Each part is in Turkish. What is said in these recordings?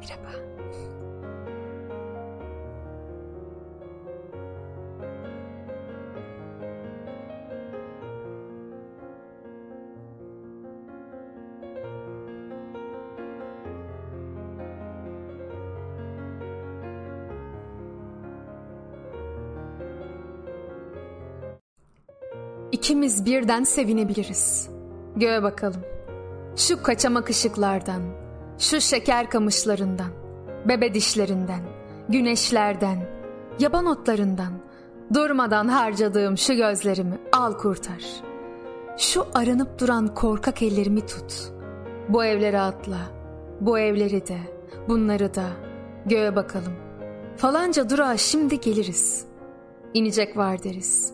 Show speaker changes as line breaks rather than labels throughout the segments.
Merhaba. İkimiz birden sevinebiliriz. Göğe bakalım. Şu kaçamak ışıklardan, şu şeker kamışlarından, bebe dişlerinden, güneşlerden, yaban otlarından, durmadan harcadığım şu gözlerimi al kurtar. Şu aranıp duran korkak ellerimi tut. Bu evlere atla, bu evleri de, bunları da, göğe bakalım. Falanca durağa şimdi geliriz. İnecek var deriz.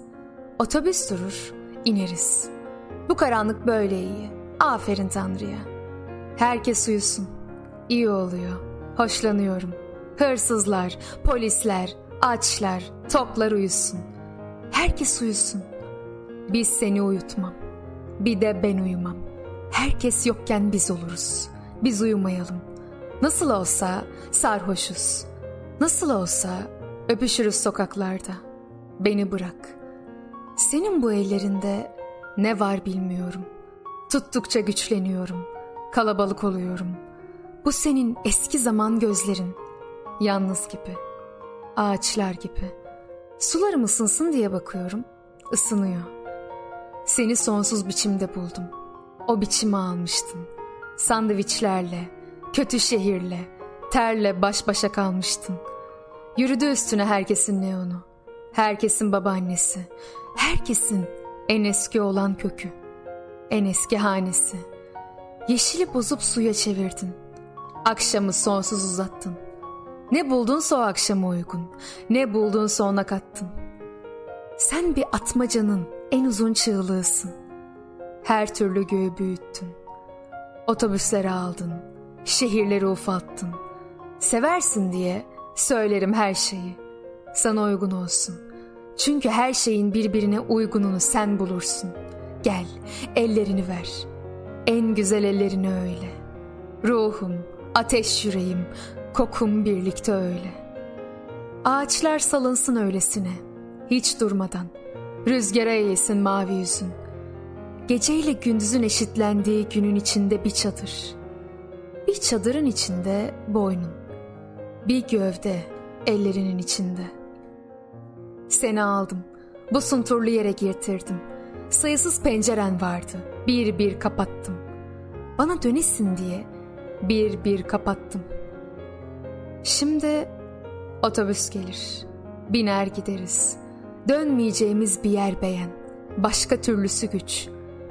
Otobüs durur, ineriz. Bu karanlık böyle iyi. Aferin Tanrı'ya. Herkes uyusun. İyi oluyor. Hoşlanıyorum. Hırsızlar, polisler, açlar, toplar uyusun. Herkes uyusun. Biz seni uyutmam. Bir de ben uyumam. Herkes yokken biz oluruz. Biz uyumayalım. Nasıl olsa sarhoşuz. Nasıl olsa öpüşürüz sokaklarda. Beni bırak.'' Senin bu ellerinde ne var bilmiyorum. Tuttukça güçleniyorum. Kalabalık oluyorum. Bu senin eski zaman gözlerin. Yalnız gibi. Ağaçlar gibi. Sularım ısınsın diye bakıyorum. Isınıyor. Seni sonsuz biçimde buldum. O biçimi almıştın. Sandviçlerle, kötü şehirle, terle baş başa kalmıştın. Yürüdü üstüne herkesin neonu. Herkesin babaannesi. Herkesin en eski olan kökü. En eski hanesi. Yeşili bozup suya çevirdin. Akşamı sonsuz uzattın. Ne buldunsa o akşama uygun. Ne buldunsa ona kattın. Sen bir atmacanın en uzun çığlığısın. Her türlü göğü büyüttün. Otobüsleri aldın. Şehirleri ufalttın. Seversin diye söylerim her şeyi. Sana uygun olsun.'' Çünkü her şeyin birbirine uygununu sen bulursun. Gel, ellerini ver. En güzel ellerini öyle. Ruhum, ateş yüreğim, kokum birlikte öyle. Ağaçlar salınsın öylesine, hiç durmadan. Rüzgara eğilsin mavi yüzün. Geceyle gündüzün eşitlendiği günün içinde bir çadır. Bir çadırın içinde boynun. Bir gövde ellerinin içinde.'' Seni aldım. Bu sunturlu yere girtirdim. Sayısız penceren vardı. Bir bir kapattım. Bana dönesin diye bir bir kapattım. Şimdi otobüs gelir. Biner gideriz. Dönmeyeceğimiz bir yer beğen. Başka türlüsü güç.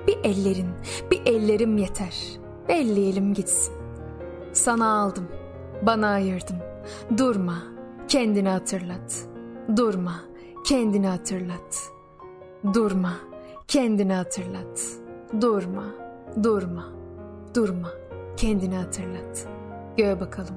Bir ellerin, bir ellerim yeter. Belleyelim gitsin. Sana aldım, bana ayırdım. Durma, kendini hatırlat. Durma, Kendini hatırlat. Durma. Kendini hatırlat. Durma. Durma. Durma. Kendini hatırlat. Göğe bakalım.